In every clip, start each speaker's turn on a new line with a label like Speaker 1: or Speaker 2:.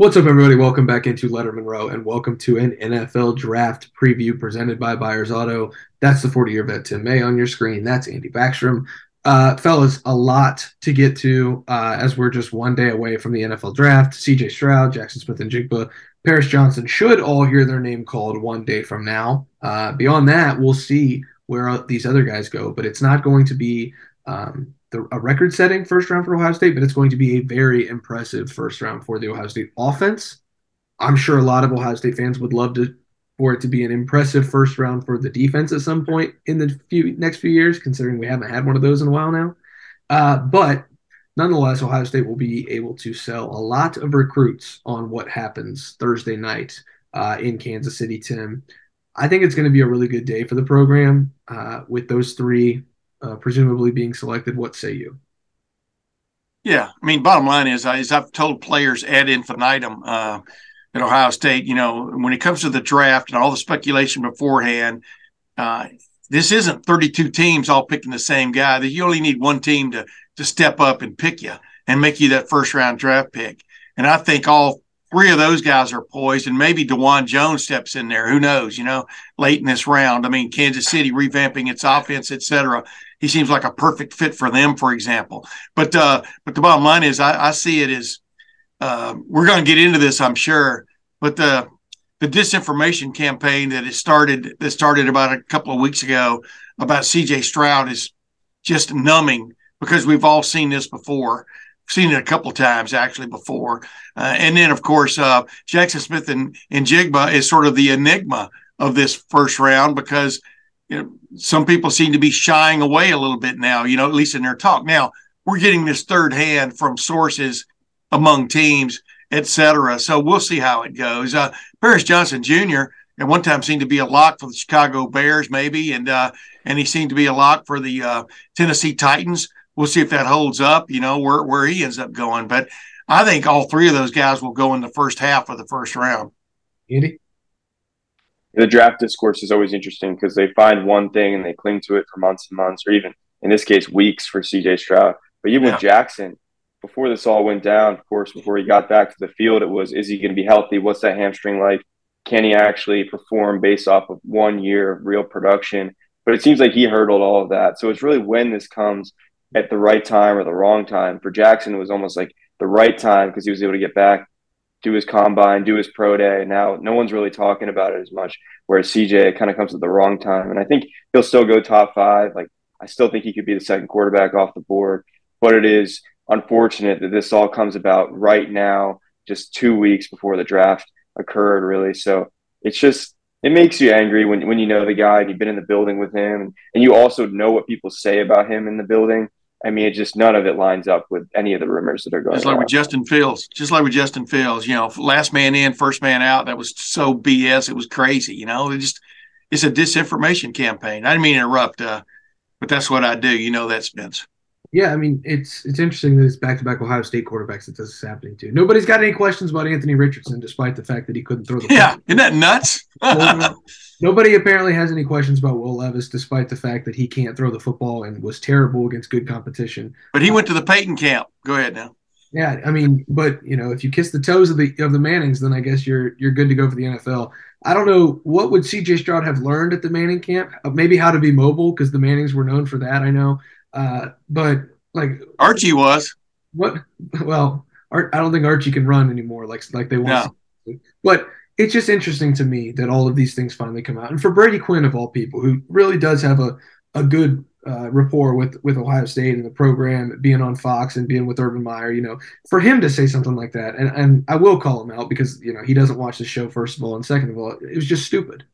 Speaker 1: What's up, everybody? Welcome back into Lettermen Row and welcome to an NFL draft preview presented by Byers Auto. That's the 40 year vet Tim May on your screen. That's Andy Backstrom. Uh, fellas, a lot to get to uh, as we're just one day away from the NFL draft. CJ Stroud, Jaxon Smith-Njigba, Paris Johnson should all hear their name called one day from now. Uh, beyond that, we'll see where these other guys go. But it's not going to be um, the, a record setting first round for Ohio State, but it's going to be a very impressive first round for the Ohio State offense. I'm sure a lot of Ohio State fans would love to for it to be an impressive first round for the defense at some point in the few next few years, considering we haven't had one of those in a while now. Uh, but nonetheless, Ohio State will be able to sell a lot of recruits on what happens Thursday night uh, in Kansas City, Tim. I think it's going to be a really good day for the program uh, with those three uh, presumably being selected. What say you?
Speaker 2: Yeah, I mean, bottom line is, as I've told players ad infinitum uh, at Ohio State, you know, when it comes to the draft and all the speculation beforehand, uh, this isn't 32 teams all picking the same guy. That you only need one team to to step up and pick you and make you that first round draft pick. And I think all three of those guys are poised, and maybe Dawand Jones steps in there. Who knows? You know, late in this round. I mean, Kansas City revamping its offense, et cetera. He seems like a perfect fit for them, for example. But uh, but the bottom line is, I, I see it as uh, we're going to get into this, I'm sure. But the the disinformation campaign that has started that started about a couple of weeks ago about CJ Stroud is just numbing because we've all seen this before seen it a couple times actually before. Uh, and then, of course, uh, Jaxon Smith and, and Jigba is sort of the enigma of this first round because you know, some people seem to be shying away a little bit now, you know, at least in their talk. Now, we're getting this third hand from sources among teams, et cetera. So we'll see how it goes. Uh, Paris Johnson Jr. at one time seemed to be a lock for the Chicago Bears, maybe, and uh, and he seemed to be a lock for the uh, Tennessee Titans we'll see if that holds up, you know, where, where he ends up going. But I think all three of those guys will go in the first half of the first round.
Speaker 1: Andy?
Speaker 3: The draft discourse is always interesting because they find one thing and they cling to it for months and months, or even in this case, weeks for CJ Stroud. But even yeah. with Jaxon, before this all went down, of course, before he got back to the field, it was is he going to be healthy? What's that hamstring like? Can he actually perform based off of one year of real production? But it seems like he hurdled all of that. So it's really when this comes at the right time or the wrong time. For Jaxon, it was almost like the right time because he was able to get back, do his combine, do his pro day. Now no one's really talking about it as much. Whereas CJ kind of comes at the wrong time, and I think he'll still go top five. Like I still think he could be the second quarterback off the board, but it is unfortunate that this all comes about right now, just two weeks before the draft occurred. Really, so it's just it makes you angry when, when you know the guy and you've been in the building with him and, and you also know what people say about him in the building I mean, it just none of it lines up with any of the rumors that are going.
Speaker 2: Just like with Justin Fields, just like with Justin Fields, you know, last man in, first man out. That was so BS. It was crazy. You know, it just it's a disinformation campaign. I didn't mean to interrupt, uh, but that's what I do. You know that, Spence.
Speaker 1: Yeah, I mean, it's it's interesting that it's back to back Ohio State quarterbacks that this is happening to. Nobody's got any questions about Anthony Richardson, despite the fact that he couldn't throw the.
Speaker 2: Yeah, isn't that nuts?
Speaker 1: Nobody apparently has any questions about Will Levis, despite the fact that he can't throw the football and was terrible against good competition.
Speaker 2: But he went to the Peyton camp. Go ahead now.
Speaker 1: Yeah, I mean, but you know, if you kiss the toes of the of the Mannings, then I guess you're you're good to go for the NFL. I don't know what would C.J. Stroud have learned at the Manning camp. Maybe how to be mobile because the Mannings were known for that. I know, uh, but like
Speaker 2: Archie was.
Speaker 1: What? Well, I don't think Archie can run anymore like like they want. No. But it's just interesting to me that all of these things finally come out. And for Brady Quinn of all people, who really does have a a good uh, rapport with with Ohio State and the program, being on Fox and being with Urban Meyer, you know, for him to say something like that, and and I will call him out because you know he doesn't watch the show first of all, and second of all, it was just stupid.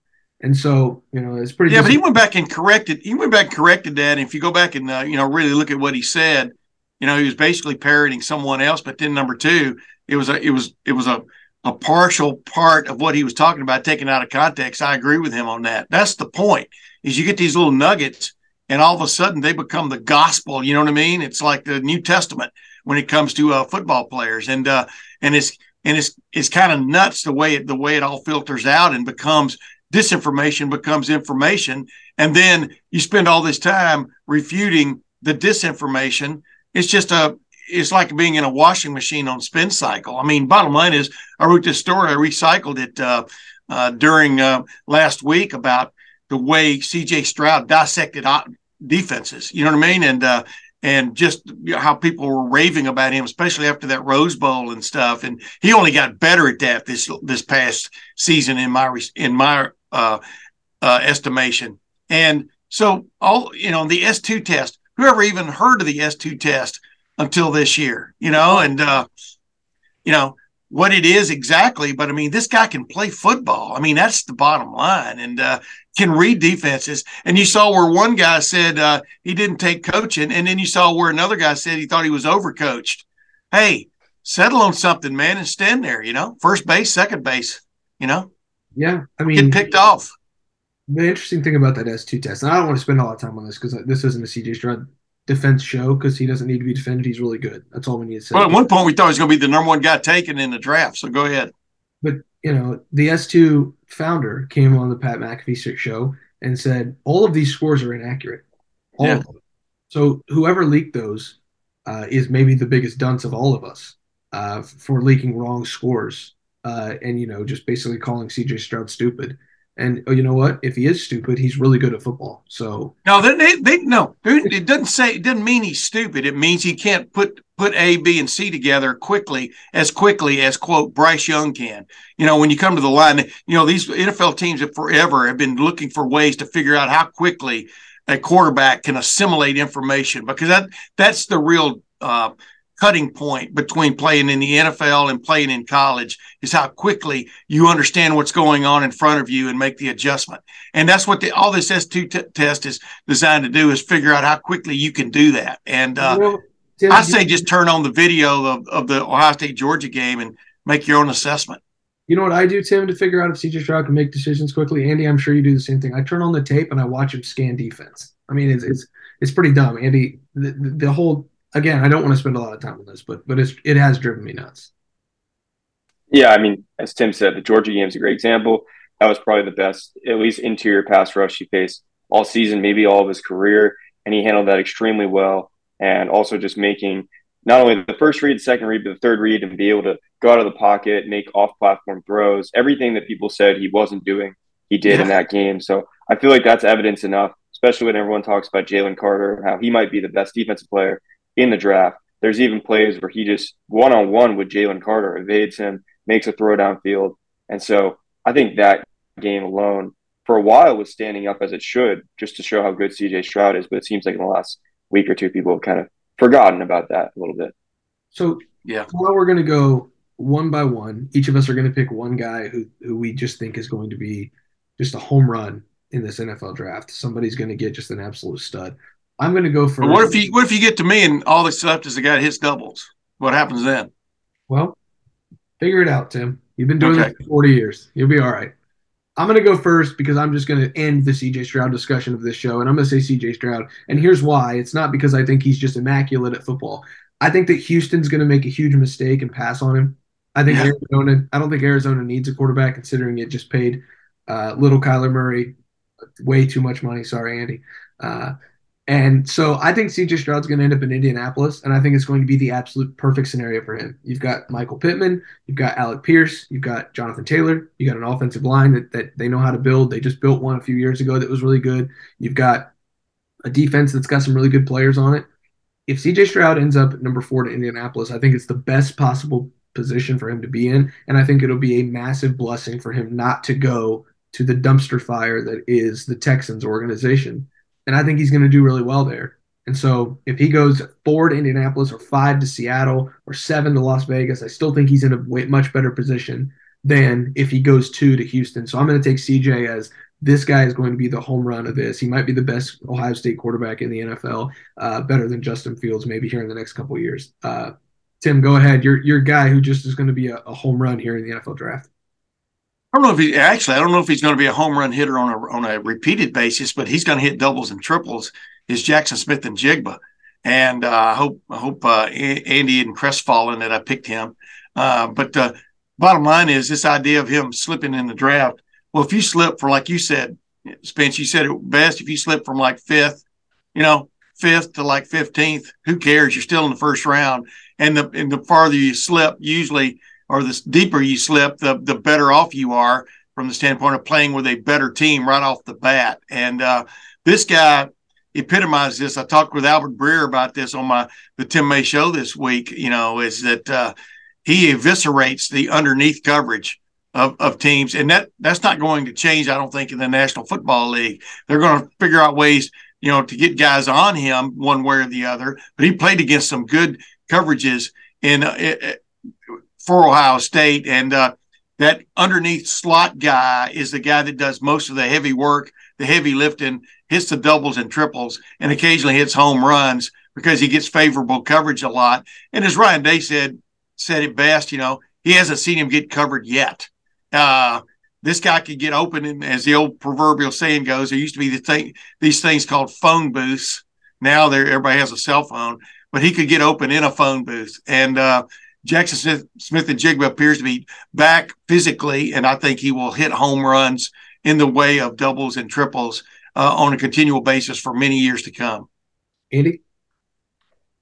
Speaker 1: And so, you know, it's pretty.
Speaker 2: Yeah, but he went back and corrected. He went back and corrected that. And if you go back and uh, you know really look at what he said, you know, he was basically parroting someone else. But then number two, it was a it was it was a a partial part of what he was talking about taken out of context. I agree with him on that. That's the point. Is you get these little nuggets and all of a sudden they become the gospel. You know what I mean? It's like the New Testament when it comes to uh, football players, and uh, and it's and it's it's kind of nuts the way it the way it all filters out and becomes disinformation becomes information, and then you spend all this time refuting the disinformation. It's just a it's like being in a washing machine on spin cycle. I mean, bottom line is, I wrote this story, I recycled it uh, uh, during uh, last week about the way C.J. Stroud dissected defenses. You know what I mean? And uh, and just how people were raving about him, especially after that Rose Bowl and stuff. And he only got better at that this this past season in my in my uh, uh, estimation. And so all you know, the S two test. Whoever even heard of the S two test until this year? You know, and uh, you know what it is exactly. But I mean, this guy can play football. I mean, that's the bottom line. And uh, can read defenses. And you saw where one guy said uh, he didn't take coaching, and then you saw where another guy said he thought he was overcoached. Hey, settle on something, man, and stand there. You know, first base, second base. You know.
Speaker 1: Yeah, I mean,
Speaker 2: get picked off.
Speaker 1: The interesting thing about that S two test, and I don't want to spend a lot of time on this because this isn't a CJ Stroud defense show because he doesn't need to be defended. He's really good. That's all we need to say.
Speaker 2: Well, at one point we thought he was going to be the number one guy taken in the draft. So go ahead.
Speaker 1: But you know, the S2 founder came on the Pat McAfee show and said all of these scores are inaccurate. All yeah. of them. So whoever leaked those uh, is maybe the biggest dunce of all of us uh, for leaking wrong scores uh, and you know just basically calling CJ Stroud stupid. And oh, you know what? If he is stupid, he's really good at football. So
Speaker 2: no, they, they no, it doesn't say it doesn't mean he's stupid. It means he can't put put A, B, and C together quickly as quickly as quote Bryce Young can. You know, when you come to the line, you know these NFL teams have forever have been looking for ways to figure out how quickly a quarterback can assimilate information because that that's the real uh, cutting point between playing in the NFL and playing in college is how quickly you understand what's going on in front of you and make the adjustment. And that's what the, all this S2 t- test is designed to do is figure out how quickly you can do that. And uh, well, Tim, I say just turn on the video of, of the Ohio State Georgia game and make your own assessment.
Speaker 1: You know what I do, Tim, to figure out if CJ Stroud can make decisions quickly? Andy, I'm sure you do the same thing. I turn on the tape and I watch him scan defense. I mean, it's it's, it's pretty dumb, Andy. The, the whole again, I don't want to spend a lot of time on this, but but it's it has driven me nuts.
Speaker 3: Yeah, I mean, as Tim said, the Georgia game is a great example. That was probably the best, at least interior pass rush he faced all season, maybe all of his career, and he handled that extremely well. And also just making not only the first read, the second read, but the third read, and be able to go out of the pocket, make off-platform throws, everything that people said he wasn't doing, he did yeah. in that game. So I feel like that's evidence enough, especially when everyone talks about Jalen Carter, how he might be the best defensive player in the draft. There's even plays where he just one on one with Jalen Carter evades him, makes a throw downfield. And so I think that game alone for a while was standing up as it should just to show how good CJ Stroud is. But it seems like in the last week or two, people have kind of forgotten about that a little bit.
Speaker 1: So yeah, now we're going to go one by one. Each of us are going to pick one guy who, who we just think is going to be just a home run in this NFL draft. Somebody's going to get just an absolute stud. I'm going to go for.
Speaker 2: But what if you What if you get to me and all that's left is the guy hits doubles? What happens then?
Speaker 1: Well, figure it out, Tim. You've been doing okay. this for 40 years. You'll be all right. I'm going to go first because I'm just going to end the CJ Stroud discussion of this show, and I'm going to say CJ Stroud. And here's why: it's not because I think he's just immaculate at football. I think that Houston's going to make a huge mistake and pass on him. I think yeah. Arizona. I don't think Arizona needs a quarterback, considering it just paid uh, little Kyler Murray way too much money. Sorry, Andy. Uh, and so I think CJ Stroud's going to end up in Indianapolis, and I think it's going to be the absolute perfect scenario for him. You've got Michael Pittman, you've got Alec Pierce, you've got Jonathan Taylor, you got an offensive line that, that they know how to build. They just built one a few years ago that was really good. You've got a defense that's got some really good players on it. If CJ Stroud ends up number four to Indianapolis, I think it's the best possible position for him to be in, and I think it'll be a massive blessing for him not to go to the dumpster fire that is the Texans organization and I think he's going to do really well there. And so if he goes four to Indianapolis or five to Seattle or seven to Las Vegas, I still think he's in a much better position than if he goes two to Houston. So I'm going to take CJ as this guy is going to be the home run of this. He might be the best Ohio State quarterback in the NFL, uh, better than Justin Fields maybe here in the next couple years. Uh, Tim, go ahead. You're your guy who just is going to be a, a, home run here in the NFL draft.
Speaker 2: I don't know if he actually. I don't know if he's going to be a home run hitter on a on a repeated basis, but he's going to hit doubles and triples. Is Jaxon Smith-Njigba, and uh, I hope I hope uh, Andy and crestfallen that I picked him. Uh, but the bottom line is this idea of him slipping in the draft. Well, if you slip for like you said, Spence, you said it best. If you slip from like fifth, you know, fifth to like fifteenth, who cares? You're still in the first round and the and the farther you slip, usually, or the deeper you slip, the the better off you are from the standpoint of playing with a better team right off the bat. And uh, this guy epitomized this. I talked with Albert Breer about this on my the Tim May show this week. You know, is that uh, he eviscerates the underneath coverage. Of, of teams, and that that's not going to change. I don't think in the National Football League, they're going to figure out ways, you know, to get guys on him one way or the other. But he played against some good coverages in uh, for Ohio State, and uh, that underneath slot guy is the guy that does most of the heavy work, the heavy lifting, hits the doubles and triples, and occasionally hits home runs because he gets favorable coverage a lot. And as Ryan Day said said it best, you know, he hasn't seen him get covered yet. Uh, this guy could get open, and as the old proverbial saying goes, there used to be the thing, these things called phone booths. Now there, everybody has a cell phone but he could get open in a phone booth. And uh, Jaxon Smith, Smith-Njigba appears to be back physically, and I think he will hit home runs in the way of doubles and triples uh, on a continual basis for many years to come.
Speaker 1: Andy?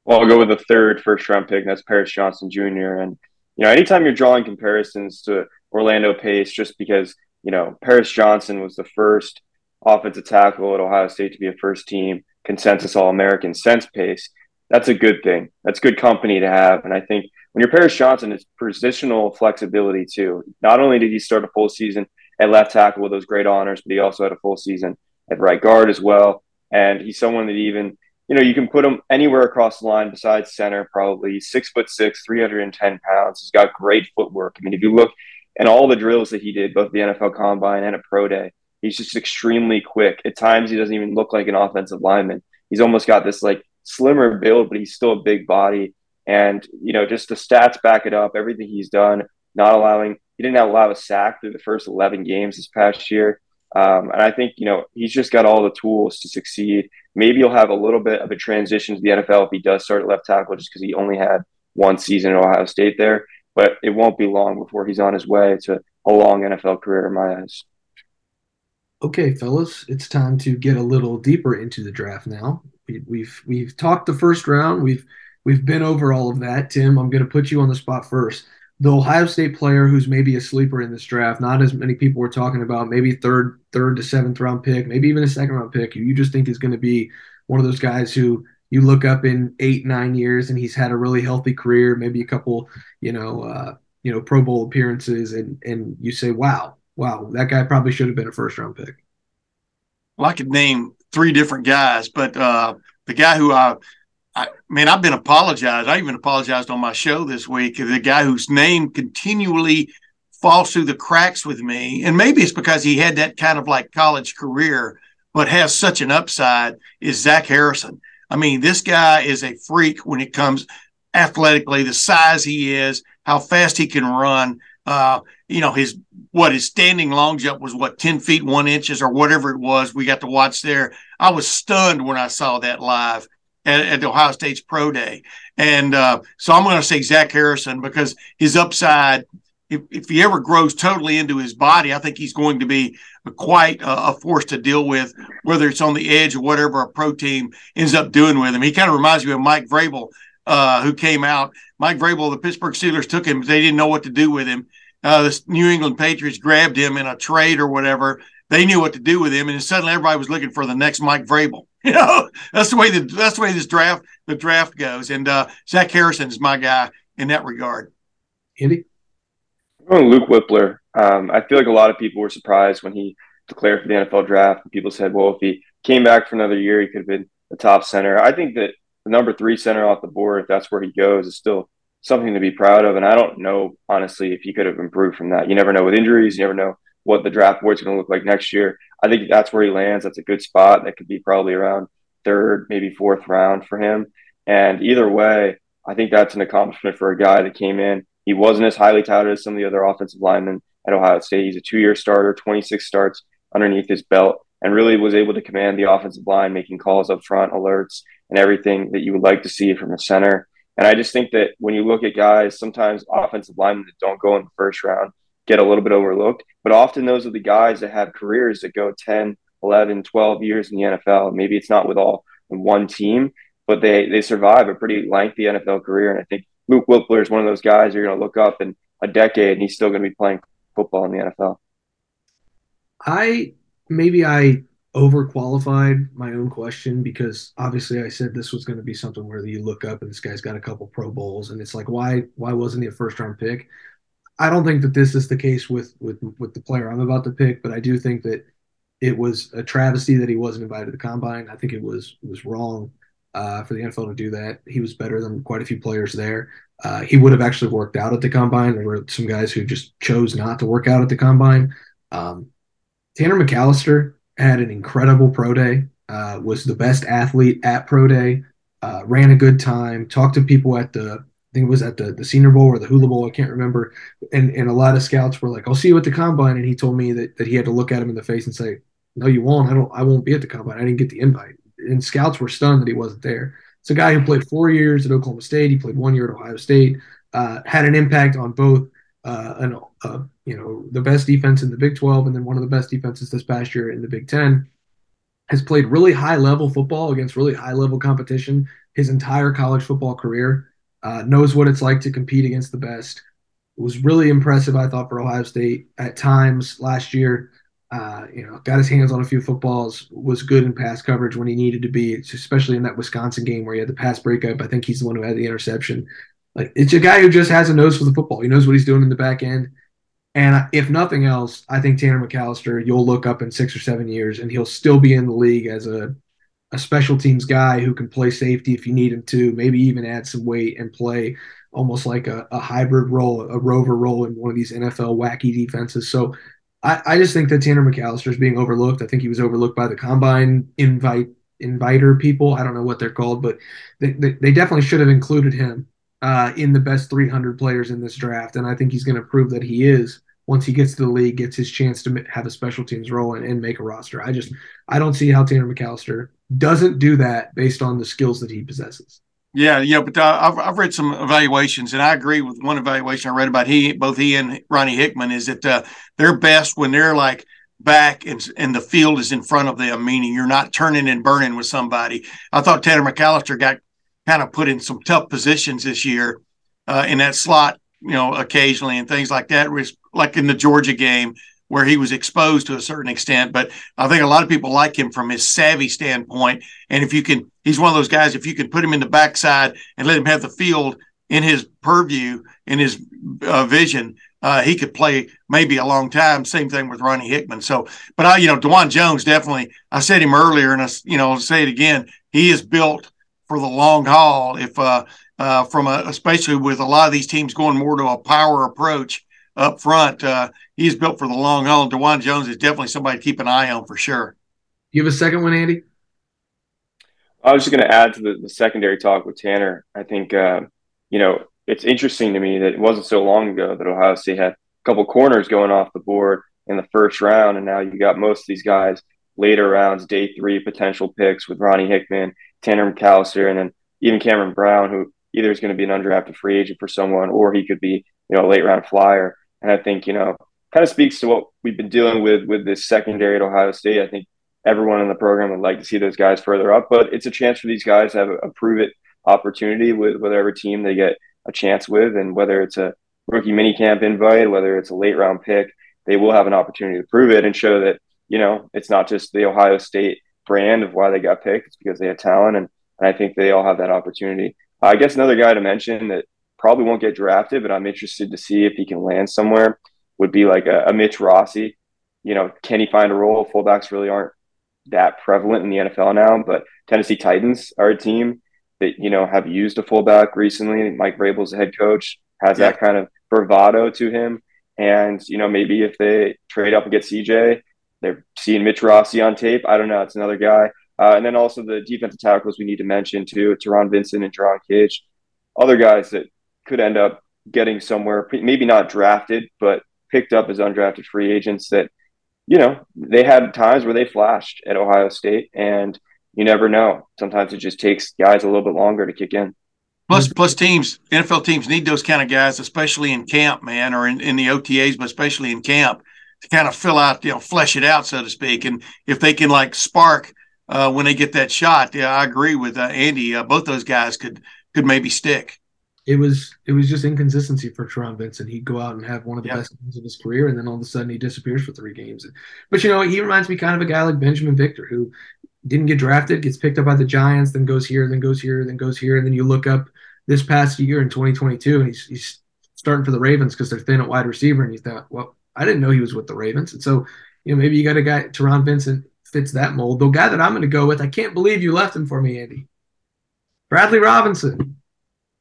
Speaker 3: Well, I'll go with the third first round pick, and that's Paris Johnson Jr. And, you know, anytime you're drawing comparisons to Orlando Pace, just because, you know, Paris Johnson was the first offensive tackle at Ohio State to be a first team consensus All American since Pace that's a good thing. That's good company to have. And I think when you're Paris Johnson, it's positional flexibility too. Not only did he start a full season at left tackle with those great honors, but he also had a full season at right guard as well. And he's someone that even, you know, you can put him anywhere across the line besides center, probably six foot six, 310 pounds. He's got great footwork. I mean, if you look at all the drills that he did, both the NFL combine and a pro day, he's just extremely quick. At times, he doesn't even look like an offensive lineman. He's almost got this like slimmer build, but he's still a big body. And, you know, just the stats back it up, everything he's done, not allowing, he didn't allow a sack through the first 11 games this past year. Um, and I think, you know, he's just got all the tools to succeed. Maybe he'll have a little bit of a transition to the NFL if he does start at left tackle, just because he only had one season at Ohio State there. But it won't be long before he's on his way to a long NFL career in my eyes.
Speaker 1: Okay, fellas, it's time to get a little deeper into the draft now. We, we've we've talked the first round. We've we've been over all of that. Tim, I'm going to put you on the spot first. The Ohio State player who's maybe a sleeper in this draft, not as many people were talking about, maybe third third to seventh round pick, maybe even a second round pick. You just think is going to be one of those guys who you look up in eight nine years and he's had a really healthy career, maybe a couple, you know, uh, you know, Pro Bowl appearances, and and you say, wow, wow, that guy probably should have been a first round pick.
Speaker 2: Well, I could name three different guys, but uh, the guy who I, I mean, I've been apologized. I even apologized on my show this week. The guy whose name continually falls through the cracks with me, and maybe it's because he had that kind of like college career, but has such an upside. Is Zach Harrison? I mean, this guy is a freak when it comes athletically. The size he is, how fast he can run. Uh, you know, his what his standing long jump was what 10 feet one inches or whatever it was we got to watch there i was stunned when i saw that live at, at ohio state's pro day. And uh, so i'm going to say zach harrison because his upside if, if he ever grows totally into his body i think he's going to be quite a, a force to deal with whether it's on the edge or whatever a pro team ends up doing with him. He kind of reminds me of mike vrabel uh, who came out. Mike vrabel the pittsburgh steelers took him they didn't know what to do with him. Uh, the New England Patriots grabbed him in a trade or whatever, they knew what to do with him, and suddenly everybody was looking for the next Mike Vrabel. You know, that's the way the that's the way this draft the draft goes. And uh, Zach Harrison is my guy in that regard.
Speaker 1: Andy,
Speaker 3: I'm Luke Wypler. Um, I feel like a lot of people were surprised when he declared for the NFL draft. People said, "Well, if he came back for another year, he could have been the top center." I think that the number three center off the board, if that's where he goes, is still something to be proud of. And I don't know, honestly, if he could have improved from that. You never know with injuries, you never know what the draft board's going to look like next year. I think that's where he lands. That's a good spot. That could be probably around third, maybe fourth round for him. And either way, I think that's an accomplishment for a guy that came in. He wasn't as highly touted as some of the other offensive linemen at Ohio State. He's a two year starter, 26 starts underneath his belt, and really was able to command the offensive line, making calls up front, alerts, and everything that you would like to see from a center. And I just think that when you look at guys, sometimes offensive linemen that don't go in the first round get a little bit overlooked, but often those are the guys that have careers that go 10, 11, 12 years in the NFL. Maybe it's not with all in one team, but they they survive a pretty lengthy NFL career. And I think Luke Wypler is one of those guys you're going to look up in a decade, and he's still going to be playing football in the NFL.
Speaker 1: I maybe I overqualified my own question because obviously I said this was going to be something where you look up and this guy's got a couple Pro Bowls, and it's like why why wasn't he a first round pick? I don't think that this is the case with with with the player I'm about to pick, but I do think that it was a travesty that he wasn't invited to the combine. I think it was was wrong uh, for the NFL to do that. He was better than quite a few players there. Uh, he would have actually worked out at the combine. There were some guys who just chose not to work out at the combine. Um, Tanner McCalister had an incredible pro day. Uh, was the best athlete at pro day. Uh, ran a good time. Talked to people at the think it was at the, the Senior Bowl or the Hula Bowl. I can't remember. And and a lot of scouts were like, "I'll see you at the combine." And he told me that, that he had to look at him in the face and say, "No, you won't. I don't. I won't be at the combine. I didn't get the invite." and scouts were stunned that he wasn't there. It's a guy who played four years at Oklahoma State. He played one year at Ohio State. Uh, had an impact on both, uh, an, uh, you know, the best defense in the Big 12 and then one of the best defenses this past year in the Big 10. Has played really high level football against really high level competition his entire college football career. Uh, knows what it's like to compete against the best. It was really impressive, I thought, for Ohio State at times last year. Uh, you know, got his hands on a few footballs, was good in pass coverage when he needed to be, especially in that Wisconsin game where he had the pass breakup. I think he's the one who had the interception. Like it's a guy who just has a nose for the football. He knows what he's doing in the back end. And if nothing else, I think Tanner McCalister, you'll look up in six or seven years and he'll still be in the league as a, a special teams guy who can play safety if you need him to, maybe even add some weight and play almost like a, a hybrid role, a rover role in one of these NFL wacky defenses. So I, I just think that Tanner McCalister is being overlooked. I think he was overlooked by the combine invite inviter people. I don't know what they're called, but they, they, they definitely should have included him uh, in the best 300 players in this draft. And I think he's going to prove that he is once he gets to the league, gets his chance to have a special teams role and, and make a roster. I just I don't see how Tanner McCalister doesn't do that based on the skills that he possesses.
Speaker 2: Yeah, yeah, but uh, I've, I've read some evaluations, and I agree with one evaluation I read about he both he and Ronnie Hickman is that uh, they're best when they're like back and and the field is in front of them, meaning you're not turning and burning with somebody. I thought Tanner McCalister got kind of put in some tough positions this year uh, in that slot, you know, occasionally and things like that. Like in the Georgia game where he was exposed to a certain extent. But I think a lot of people like him from his savvy standpoint. And if you can, he's one of those guys, if you can put him in the backside and let him have the field in his purview, in his uh, vision, uh, he could play maybe a long time. Same thing with Ronnie Hickman. So, but I, you know, Dawand Jones definitely, I said him earlier and I, you know, I'll say it again. He is built for the long haul. If, uh, uh, from a, especially with a lot of these teams going more to a power approach up front, uh, he's built for the long haul. Dawand Jones is definitely somebody to keep an eye on for sure.
Speaker 1: You have a second one, Andy?
Speaker 3: I was just going to add to the, the, secondary talk with Tanner. I think, uh, you know, it's interesting to me that it wasn't so long ago that Ohio State had a couple corners going off the board in the first round, and now you got most of these guys later rounds, day three potential picks with Ronnie Hickman, Tanner McCalister, and then even Cameron Brown, who either is going to be an undrafted free agent for someone or he could be, you know, a late round flyer. And I think, you know, kind of speaks to what we've been dealing with with this secondary at Ohio State. I think everyone in the program would like to see those guys further up, but it's a chance for these guys to have a, a prove it opportunity with whatever team they get a chance with, and whether it's a rookie minicamp invite, whether it's a late round pick, they will have an opportunity to prove it and show that you know it's not just the Ohio State brand of why they got picked; it's because they had talent, and, and I think they all have that opportunity. I guess another guy to mention that probably won't get drafted, but I'm interested to see if he can land somewhere would be like a, a Mitch Rossi. You know, can he find a role? Fullbacks really aren't that prevalent in the NFL now, but Tennessee Titans are a team that, you know, have used a fullback recently. Mike Vrabel's the head coach, has yeah. that kind of bravado to him. And, you know, maybe if they trade up and get CJ, they're seeing Mitch Rossi on tape. I don't know. It's another guy. Uh, and then also the defensive tackles we need to mention too, Taron Vincent and Jerron Cage. other guys that could end up getting somewhere, maybe not drafted, but picked up as undrafted free agents that, you know, they had times where they flashed at Ohio State and you never know. Sometimes it just takes guys a little bit longer to kick in.
Speaker 2: Plus, plus teams, NFL teams need those kind of guys, especially in camp, man, or in, in the OTAs, but especially in camp to kind of fill out, you know, flesh it out, so to speak. And if they can like spark uh, when they get that shot, yeah, I agree with uh, Andy. Uh, both those guys could could maybe stick.
Speaker 1: It was it was just inconsistency for Taron Vincent. He'd go out and have one of the best games of his career, and then all of a sudden he disappears for three games. But you know, he reminds me kind of a guy like Binjimen Victor, who didn't get drafted, gets picked up by the Giants, then goes here, then goes here, then goes here, and then you look up this past year in 2022, and he's he's starting for the Ravens because they're thin at wide receiver, and you thought, well, I didn't know he was with the Ravens, and so you know maybe you got a guy Taron Vincent fits that mold. The guy that I'm going to go with, I can't believe you left him for me, Andy. Bradley Robinson.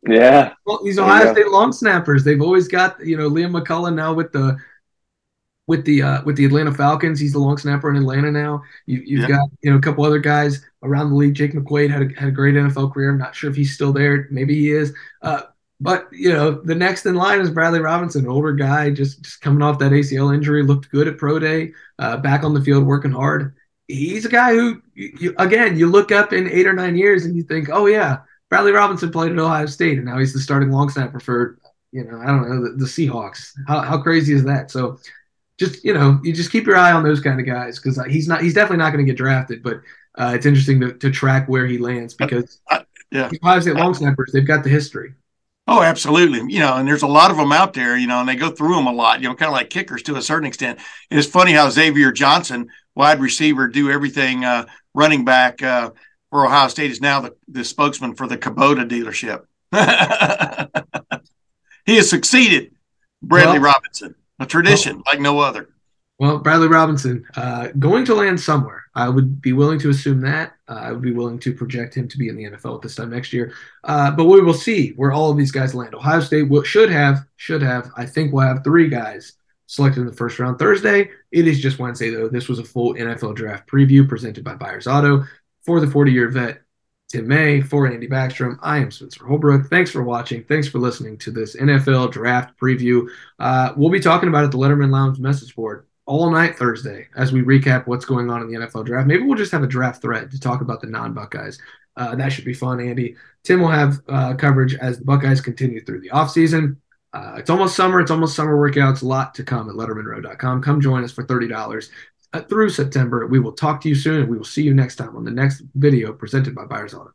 Speaker 3: Yeah,
Speaker 1: well, these Ohio State long snappers. They've always got you know Liam McCullough now with the with the uh, with the Atlanta Falcons. He's the long snapper in Atlanta now. You, have yeah. got you know a couple other guys around the league. Jake McQuaide had a, had a great NFL career. I'm not sure if he's still there. Maybe he is. Uh, but you know the next in line is Bradley Robinson, older guy, just just coming off that ACL injury. Looked good at pro day. Uh, back on the field working hard. He's a guy who, you, again, you look up in eight or nine years and you think, oh yeah, Bradley Robinson played at Ohio State and now he's the starting long snapper for you know I don't know the, the Seahawks. How how crazy is that? So just you know, you just keep your eye on those kind of guys because uh, he's not he's definitely not going to get drafted, but uh, it's interesting to, to track where he lands because uh, uh, yeah, Ohio State long snappers they've got the history.
Speaker 2: Oh, absolutely. You know, and there's a lot of them out there, you know, and they go through them a lot, you know, kind of like kickers to a certain extent. And it's funny how Xavier Johnson, wide receiver, do everything uh, running back uh, for Ohio State, is now the, the spokesman for the Kubota dealership. he has succeeded, Bradley well, Robinson a tradition well, like no other.
Speaker 1: Well, Bradley Robinson, uh, going to land somewhere. I would be willing to assume that. Uh, I would be willing to project him to be in the NFL at this time next year. Uh, but we will see where all of these guys land. Ohio State will, should have, should have. I think we'll have three guys selected in the first round Thursday. It is just Wednesday though. This was a full NFL draft preview presented by Byers Auto for the 40-year vet Tim May, for Andy Backstrom, I am Spencer Holbrook. Thanks for watching. Thanks for listening to this NFL draft preview. Uh, we'll be talking about it the Lettermen Lounge message board all night Thursday as we recap what's going on in the NFL draft. Maybe we'll just have a draft thread to talk about the non Buckeyes. Uh, that should be fun, Andy. Tim will have uh, coverage as the Buckeyes continue through the offseason. Uh, it's almost summer. It's almost summer workouts. A lot to come at lettermenrow.com. Come join us for $30 uh, through September. We will talk to you soon, and we will see you next time on the next video presented by Byers Auto.